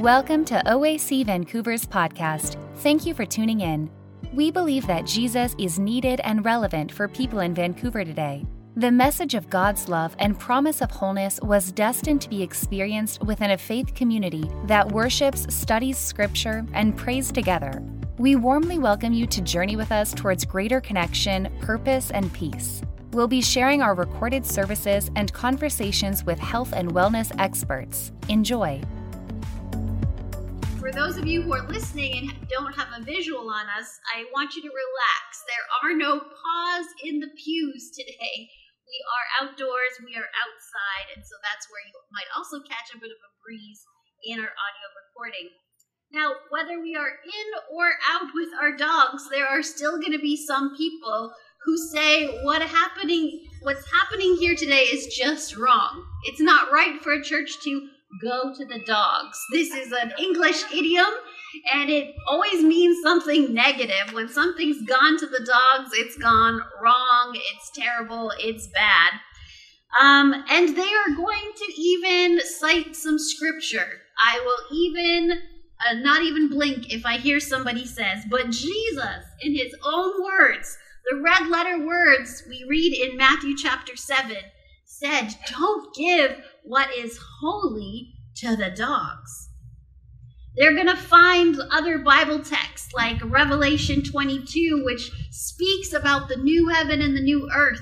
Welcome to OAC Vancouver's podcast. Thank you for tuning in. We believe that Jesus is needed and relevant for people in Vancouver today. The message of God's love and promise of wholeness was destined to be experienced within a faith community that worships, studies scripture, and prays together. We warmly welcome you to journey with us towards greater connection, purpose, and peace. We'll be sharing our recorded services and conversations with health and wellness experts. Enjoy. For those of you who are listening and don't have a visual on us, I want you to relax. There are no paws in the pews today. We are outdoors, we are outside, and so that's where you might also catch a bit of a breeze in our audio recording. Now, whether we are in or out with our dogs, there are still going to be some people who say what happening what's happening here today is just wrong. It's not right for a church to go to the dogs. This is an English idiom and it always means something negative. When something's gone to the dogs, it's gone wrong, it's terrible, it's bad. Um, and they are going to even cite some scripture. I will even uh, not even blink if I hear somebody says, but Jesus, in his own words, the red letter words we read in Matthew chapter 7 said, Don't give what is holy to the dogs. They're going to find other Bible texts like Revelation 22, which speaks about the new heaven and the new earth.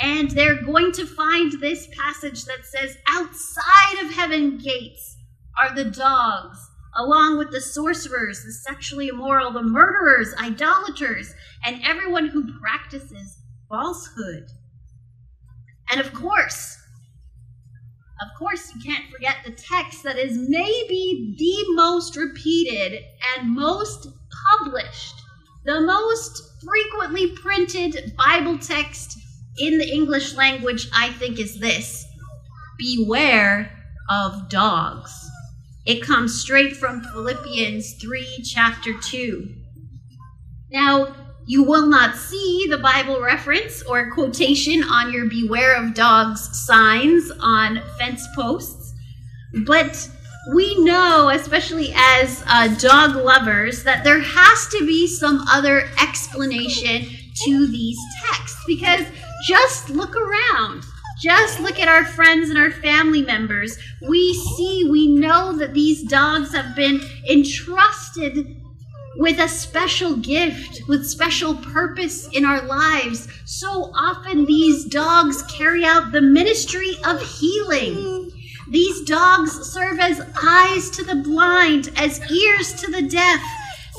And they're going to find this passage that says, Outside of heaven gates are the dogs, along with the sorcerers, the sexually immoral, the murderers, idolaters, and everyone who practices falsehood. And of course, of course, you can't forget the text that is maybe the most repeated and most published, the most frequently printed Bible text in the English language, I think, is this Beware of dogs. It comes straight from Philippians 3, chapter 2. Now, you will not see the Bible reference or quotation on your Beware of Dogs signs on fence posts, but we know, especially as uh, dog lovers, that there has to be some other explanation to these texts because just look around. Just look at our friends and our family members. We see, we know that these dogs have been entrusted with a special gift, with special purpose in our lives. So often these dogs carry out the ministry of healing. These dogs serve as eyes to the blind, as ears to the deaf.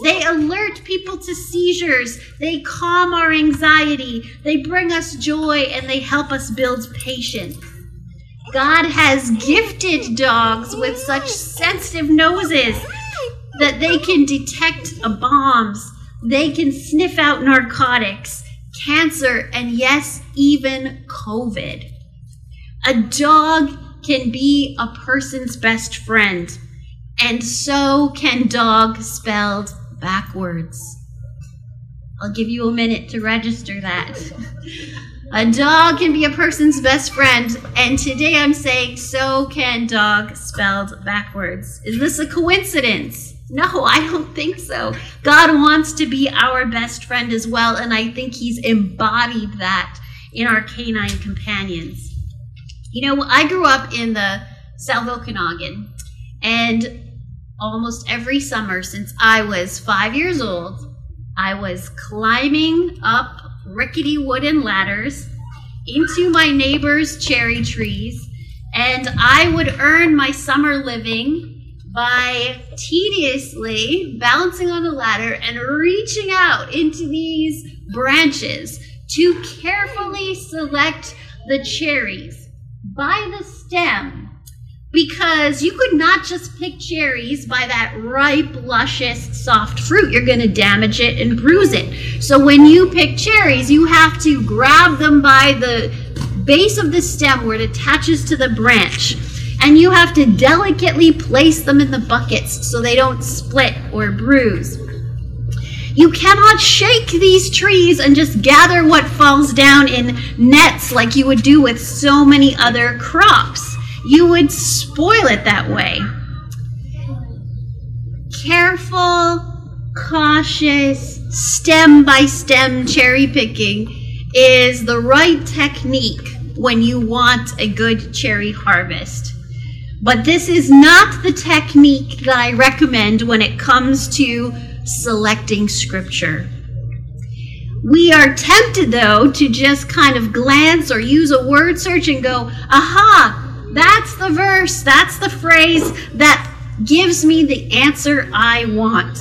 They alert people to seizures. They calm our anxiety. They bring us joy and they help us build patience. God has gifted dogs with such sensitive noses that they can detect bombs, they can sniff out narcotics, cancer, and yes, even COVID. A dog can be a person's best friend, and so can dog spelled backwards. I'll give you a minute to register that. a dog can be a person's best friend, and today I'm saying so can dog spelled backwards. Is this a coincidence? No, I don't think so. God wants to be our best friend as well, and I think He's embodied that in our canine companions. You know, I grew up in the South Okanagan, and almost every summer since I was five years old, I was climbing up rickety wooden ladders into my neighbor's cherry trees, and I would earn my summer living by tediously balancing on a ladder and reaching out into these branches to carefully select the cherries by the stem because you could not just pick cherries by that ripe, luscious, soft fruit. You're going to damage it and bruise it. So when you pick cherries, you have to grab them by the base of the stem where it attaches to the branch and you have to delicately place them in the buckets so they don't split or bruise. You cannot shake these trees and just gather what falls down in nets like you would do with so many other crops. You would spoil it that way. careful, cautious, stem by stem cherry picking is the right technique when you want a good cherry harvest. But this is not the technique that I recommend when it comes to selecting scripture. We are tempted, though, to just kind of glance or use a word search and go, aha, that's the verse, that's the phrase that gives me the answer I want.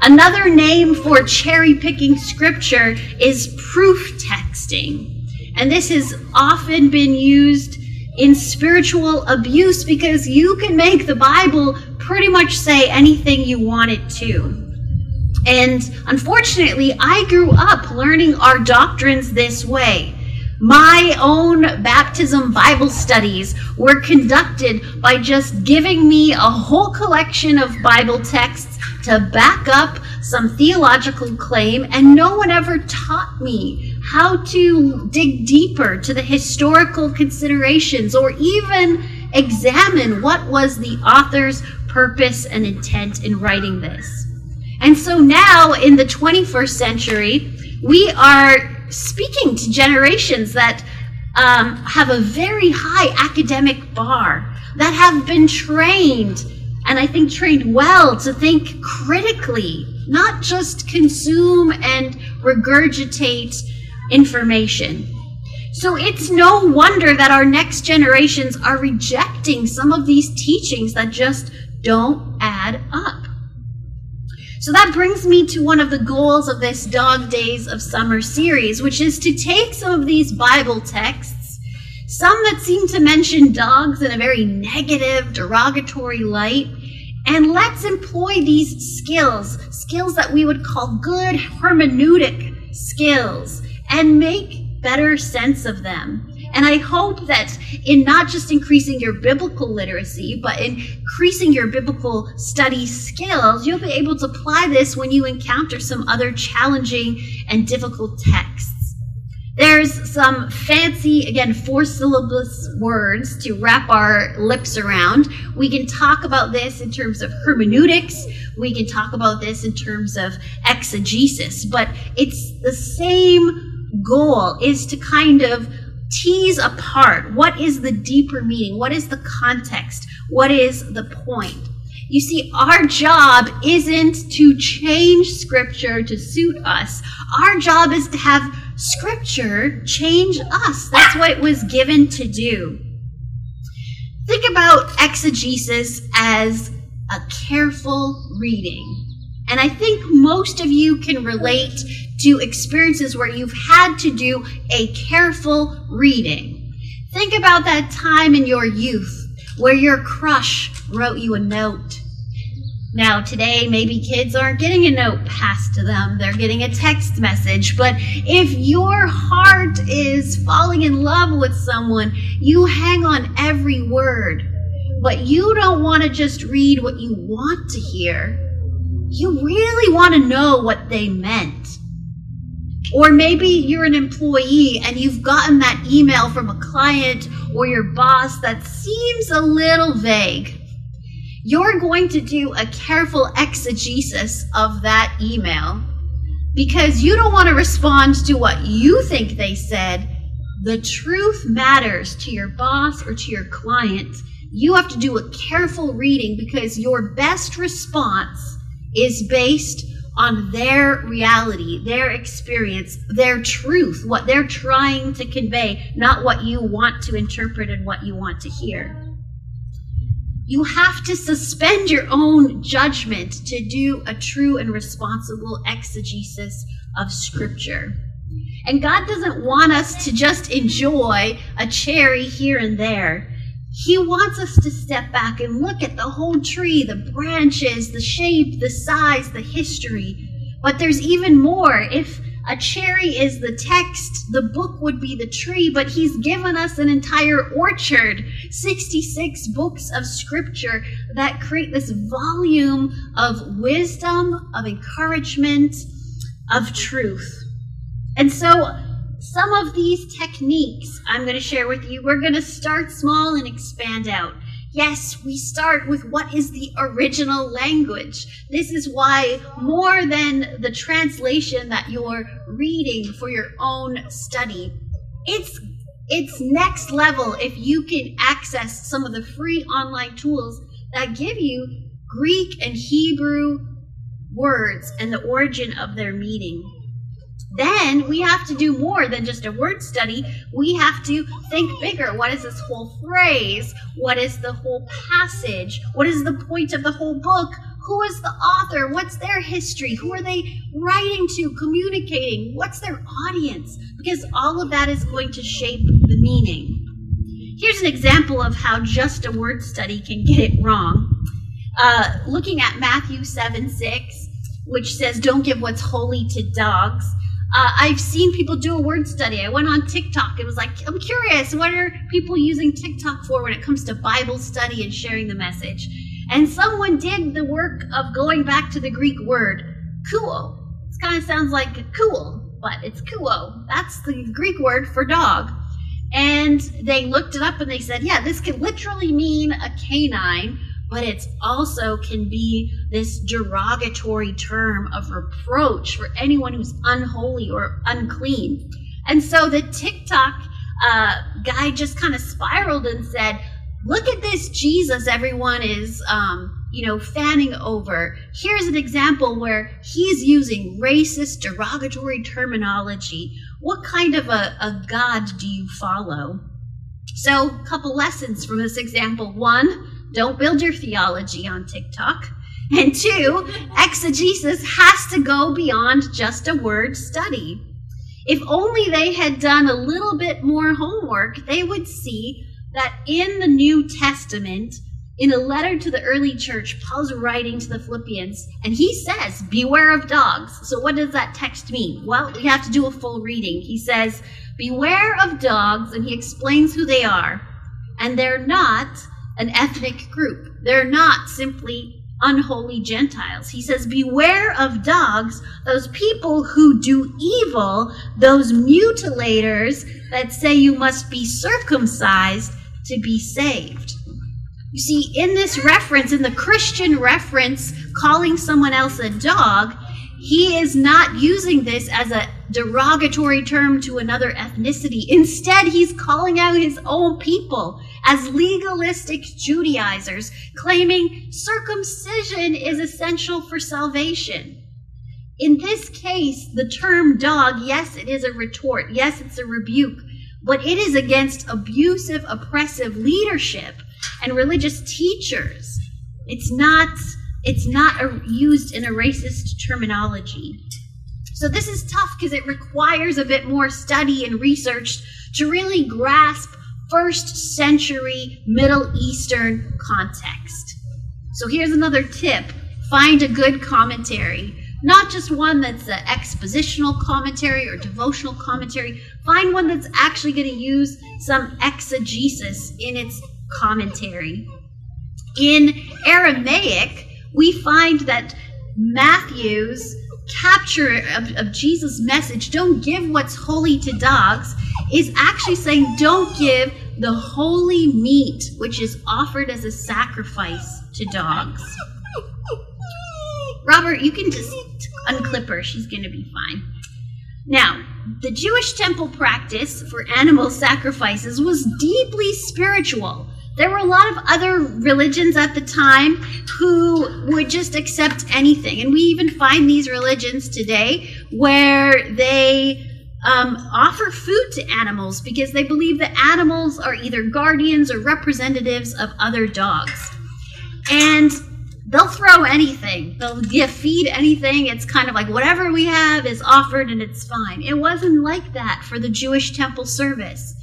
Another name for cherry picking scripture is proof texting. And this has often been used in spiritual abuse because you can make the Bible pretty much say anything you want it to. And unfortunately, I grew up learning our doctrines this way. My own baptism Bible studies were conducted by just giving me a whole collection of Bible texts to back up some theological claim, and no one ever taught me how to dig deeper to the historical considerations or even examine what was the author's purpose and intent in writing this. And so now in the 21st century, we are speaking to generations that um, have a very high academic bar, that have been trained, and I think trained well, to think critically, not just consume and regurgitate information. So it's no wonder that our next generations are rejecting some of these teachings that just don't add up. So that brings me to one of the goals of this Dog Days of Summer series, which is to take some of these Bible texts, some that seem to mention dogs in a very negative, derogatory light, and let's employ these skills, skills that we would call good hermeneutic skills, and make better sense of them. And I hope that in not just increasing your biblical literacy, but increasing your biblical study skills, you'll be able to apply this when you encounter some other challenging and difficult texts. There's some fancy, again, four syllabus words to wrap our lips around. We can talk about this in terms of hermeneutics. We can talk about this in terms of exegesis, but it's the same goal is to kind of tease apart what is the deeper meaning, what is the context, what is the point. You see, our job isn't to change scripture to suit us. Our job is to have scripture change us. That's what it was given to do. Think about exegesis as a careful reading. And I think most of you can relate to experiences where you've had to do a careful reading. Think about that time in your youth where your crush wrote you a note. Now, today, maybe kids aren't getting a note passed to them, they're getting a text message. But if your heart is falling in love with someone, you hang on every word. But you don't want to just read what you want to hear. You really want to know what they meant. Or maybe you're an employee and you've gotten that email from a client or your boss that seems a little vague. You're going to do a careful exegesis of that email because you don't want to respond to what you think they said. The truth matters to your boss or to your client. You have to do a careful reading because your best response is based on their reality, their experience, their truth, what they're trying to convey, not what you want to interpret and what you want to hear. You have to suspend your own judgment to do a true and responsible exegesis of Scripture. And God doesn't want us to just enjoy a cherry here and there. He wants us to step back and look at the whole tree, the branches, the shape, the size, the history. But there's even more. If a cherry is the text, the book would be the tree, but he's given us an entire orchard 66 books of scripture that create this volume of wisdom, of encouragement, of truth. And so some of these techniques I'm going to share with you, we're going to start small and expand out. Yes, we start with what is the original language. This is why, more than the translation that you're reading for your own study, it's it's next level if you can access some of the free online tools that give you Greek and Hebrew words and the origin of their meaning. Then we have to do more than just a word study. We have to think bigger. What is this whole phrase? What is the whole passage? What is the point of the whole book? Who is the author? What's their history? Who are they writing to, communicating? What's their audience? Because all of that is going to shape the meaning. Here's an example of how just a word study can get it wrong. Uh, looking at Matthew 7 6, which says, Don't give what's holy to dogs. Uh, I've seen people do a word study. I went on TikTok. It was like, I'm curious, what are people using TikTok for when it comes to Bible study and sharing the message? And someone did the work of going back to the Greek word, kuo. It kind of sounds like cool, but it's kuo. That's the Greek word for dog. And they looked it up and they said, yeah, this could literally mean a canine but it also can be this derogatory term of reproach for anyone who's unholy or unclean. And so the TikTok uh, guy just kind of spiraled and said, Look at this Jesus everyone is, um, you know, fanning over. Here's an example where he's using racist, derogatory terminology. What kind of a, a God do you follow? So, a couple lessons from this example. One, don't build your theology on TikTok. And two, exegesis has to go beyond just a word study. If only they had done a little bit more homework, they would see that in the New Testament, in a letter to the early church, Paul's writing to the Philippians, and he says, Beware of dogs. So, what does that text mean? Well, we have to do a full reading. He says, Beware of dogs, and he explains who they are. And they're not an ethnic group. They're not simply unholy Gentiles. He says, Beware of dogs, those people who do evil, those mutilators that say you must be circumcised to be saved. You see, in this reference, in the Christian reference, calling someone else a dog, he is not using this as a derogatory term to another ethnicity. Instead, he's calling out his own people as legalistic Judaizers, claiming circumcision is essential for salvation. In this case, the term dog, yes, it is a retort, yes, it's a rebuke, but it is against abusive, oppressive leadership and religious teachers. It's not, it's not a, used in a racist terminology. So this is tough because it requires a bit more study and research to really grasp first century Middle Eastern context. So here's another tip find a good commentary. Not just one that's an expositional commentary or devotional commentary. Find one that's actually going to use some exegesis in its commentary. In Aramaic, we find that Matthew's capture of, of Jesus' message, don't give what's holy to dogs, is actually saying don't give the holy meat which is offered as a sacrifice to dogs. Robert, you can just unclip her. She's going to be fine. Now, the Jewish temple practice for animal sacrifices was deeply spiritual. There were a lot of other religions at the time who would just accept anything. And we even find these religions today where they um, offer food to animals because they believe that animals are either guardians or representatives of other dogs. And they'll throw anything. They'll feed anything. It's kind of like whatever we have is offered and it's fine. It wasn't like that for the Jewish temple service.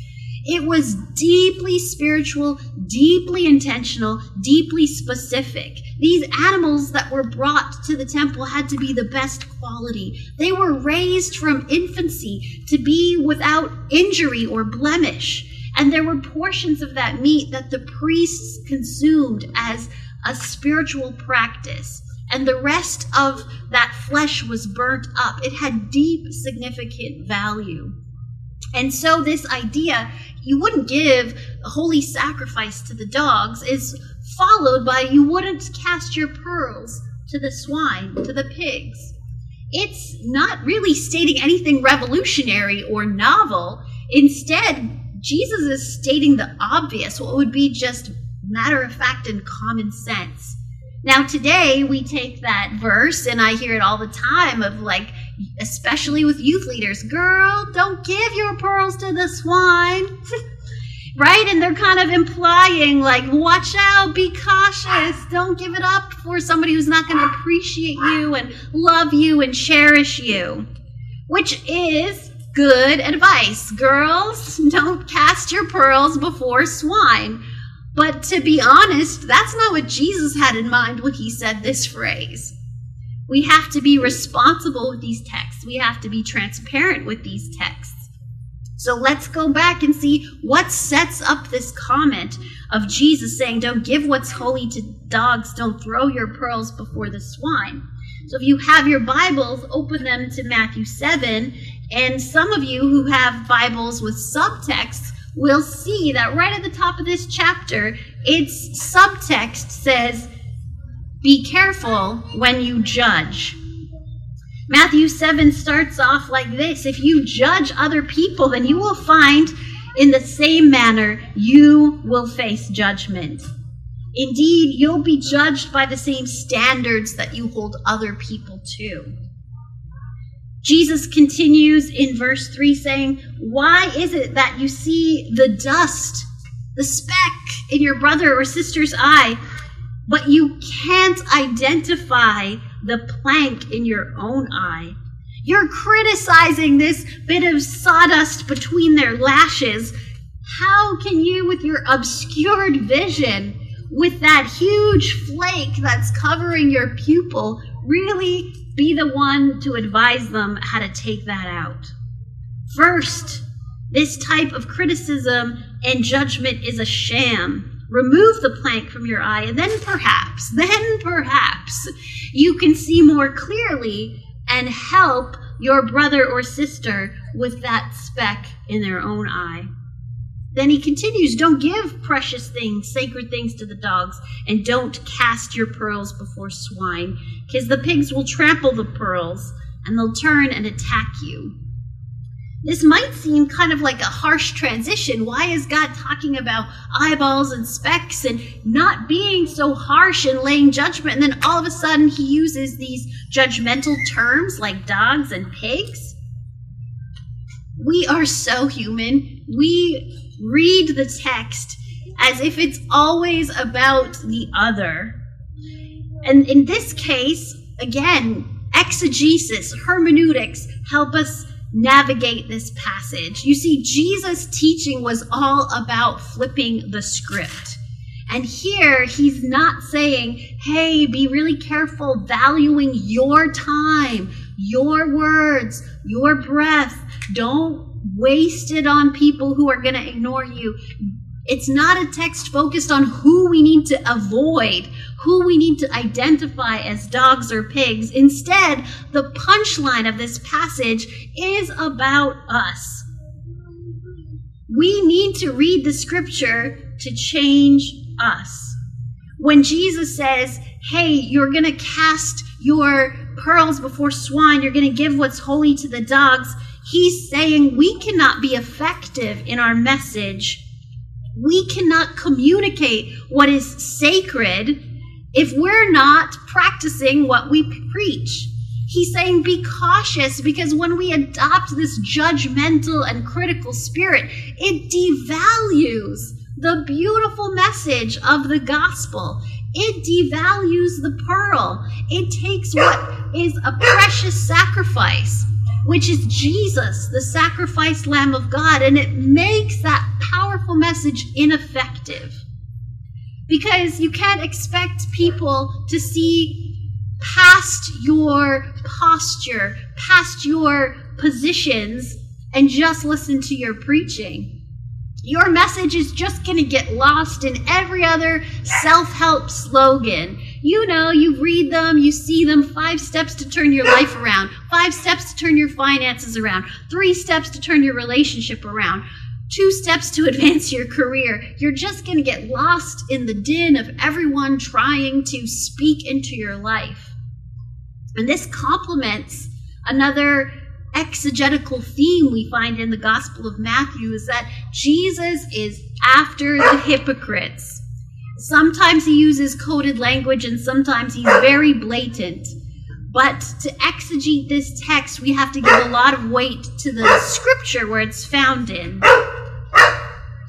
It was deeply spiritual, deeply intentional, deeply specific. These animals that were brought to the temple had to be the best quality. They were raised from infancy to be without injury or blemish. And there were portions of that meat that the priests consumed as a spiritual practice. And the rest of that flesh was burnt up. It had deep, significant value. And so, this idea you wouldn't give a holy sacrifice to the dogs is followed by you wouldn't cast your pearls to the swine, to the pigs. It's not really stating anything revolutionary or novel. Instead, Jesus is stating the obvious, what would be just matter of fact and common sense. Now, today we take that verse, and I hear it all the time of like, especially with youth leaders, girl, don't give your pearls to the swine. right? And they're kind of implying, like, watch out, be cautious, don't give it up for somebody who's not going to appreciate you and love you and cherish you, which is good advice. Girls, don't cast your pearls before swine. But to be honest, that's not what Jesus had in mind when he said this phrase. We have to be responsible with these texts. We have to be transparent with these texts. So let's go back and see what sets up this comment of Jesus saying, Don't give what's holy to dogs, don't throw your pearls before the swine. So if you have your Bibles, open them to Matthew 7. And some of you who have Bibles with subtext will see that right at the top of this chapter, its subtext says, Be careful when you judge. Matthew 7 starts off like this If you judge other people, then you will find in the same manner you will face judgment. Indeed, you'll be judged by the same standards that you hold other people to. Jesus continues in verse 3 saying, Why is it that you see the dust, the speck in your brother or sister's eye, but you can't identify the plank in your own eye. You're criticizing this bit of sawdust between their lashes. How can you, with your obscured vision, with that huge flake that's covering your pupil, really be the one to advise them how to take that out? First, this type of criticism and judgment is a sham remove the plank from your eye, and then perhaps, then perhaps you can see more clearly and help your brother or sister with that speck in their own eye. Then he continues, Don't give precious things, sacred things to the dogs, and don't cast your pearls before swine, because the pigs will trample the pearls and they'll turn and attack you. This might seem kind of like a harsh transition. Why is God talking about eyeballs and specks and not being so harsh and laying judgment? And then all of a sudden he uses these judgmental terms like dogs and pigs? We are so human. We read the text as if it's always about the other. And in this case, again, exegesis, hermeneutics help us navigate this passage. You see, Jesus' teaching was all about flipping the script. And here he's not saying, hey, be really careful valuing your time, your words, your breath. Don't waste it on people who are going to ignore you. It's not a text focused on who we need to avoid, who we need to identify as dogs or pigs. Instead, the punchline of this passage is about us. We need to read the scripture to change us. When Jesus says, hey, you're going to cast your pearls before swine, you're going to give what's holy to the dogs, he's saying we cannot be effective in our message we cannot communicate what is sacred if we're not practicing what we preach. He's saying be cautious because when we adopt this judgmental and critical spirit, it devalues the beautiful message of the gospel. It devalues the pearl. It takes what is a precious sacrifice which is Jesus, the sacrificed Lamb of God, and it makes that powerful message ineffective. Because you can't expect people to see past your posture, past your positions, and just listen to your preaching. Your message is just going to get lost in every other self help slogan you know, you read them, you see them, five steps to turn your life around, five steps to turn your finances around, three steps to turn your relationship around. Two steps to advance your career, you're just going to get lost in the din of everyone trying to speak into your life. And this complements another exegetical theme we find in the Gospel of Matthew is that Jesus is after the hypocrites. Sometimes he uses coded language and sometimes he's very blatant. But to exegete this text, we have to give a lot of weight to the scripture where it's found in.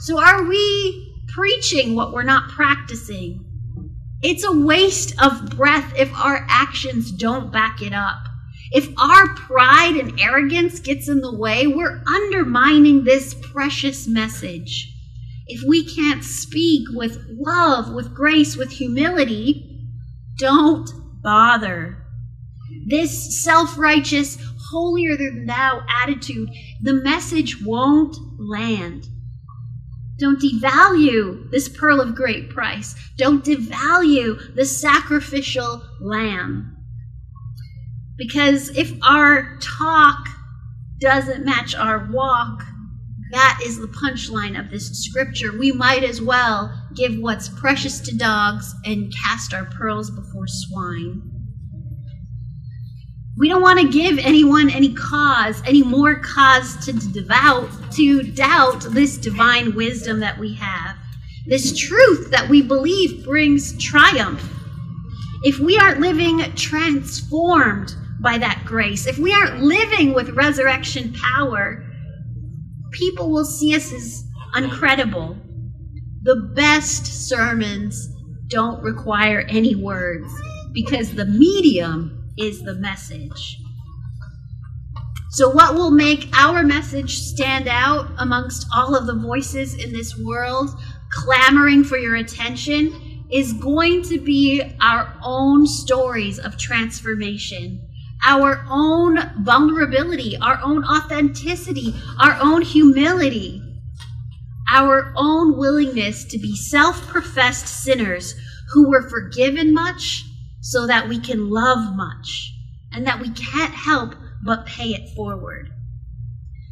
So, are we preaching what we're not practicing? It's a waste of breath if our actions don't back it up. If our pride and arrogance gets in the way, we're undermining this precious message. If we can't speak with love, with grace, with humility, don't bother. This self righteous, holier than thou attitude, the message won't land. Don't devalue this pearl of great price. Don't devalue the sacrificial lamb. Because if our talk doesn't match our walk, that is the punchline of this scripture. We might as well give what's precious to dogs and cast our pearls before swine. We don't want to give anyone any cause, any more cause to devout, to doubt this divine wisdom that we have. This truth that we believe brings triumph. If we aren't living transformed by that grace, if we aren't living with resurrection power, people will see us as uncredible. The best sermons don't require any words because the medium is the message. So, what will make our message stand out amongst all of the voices in this world clamoring for your attention is going to be our own stories of transformation our own vulnerability, our own authenticity, our own humility, our own willingness to be self professed sinners who were forgiven much so that we can love much and that we can't help but pay it forward.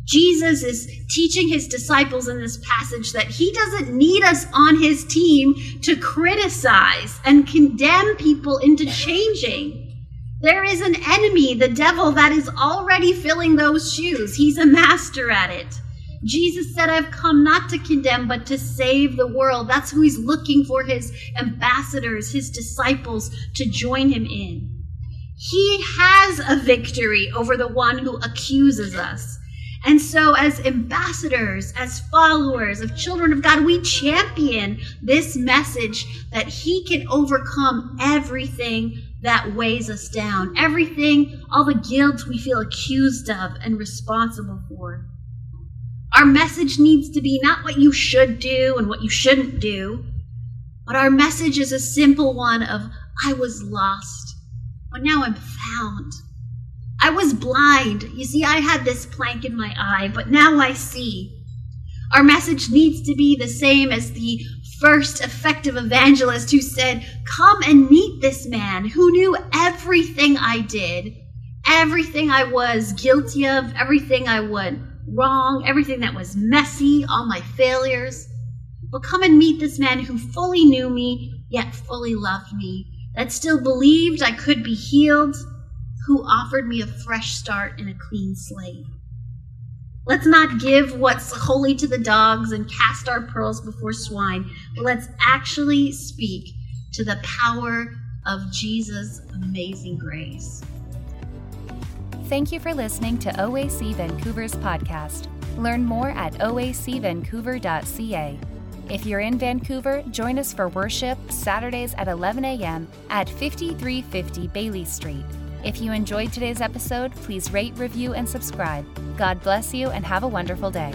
Jesus is teaching his disciples in this passage that he doesn't need us on his team to criticize and condemn people into changing. There is an enemy, the devil, that is already filling those shoes. He's a master at it. Jesus said, I've come not to condemn, but to save the world. That's who he's looking for his ambassadors, his disciples to join him in. He has a victory over the one who accuses us. And so, as ambassadors, as followers of children of God, we champion this message that He can overcome everything that weighs us down, everything, all the guilt we feel accused of and responsible for. Our message needs to be not what you should do and what you shouldn't do, but our message is a simple one of, I was lost, but now I'm found. I was blind. You see, I had this plank in my eye, but now I see. Our message needs to be the same as the first effective evangelist who said, Come and meet this man who knew everything I did, everything I was guilty of, everything I went wrong, everything that was messy, all my failures. But come and meet this man who fully knew me, yet fully loved me, that still believed I could be healed, who offered me a fresh start and a clean slate. Let's not give what's holy to the dogs and cast our pearls before swine, but let's actually speak to the power of Jesus' amazing grace. Thank you for listening to OAC Vancouver's podcast. Learn more at oacvancouver.ca. If you're in Vancouver, join us for worship Saturdays at 11 a.m. at 5350 Baillie Street. If you enjoyed today's episode, please rate, review, and subscribe. God bless you and have a wonderful day.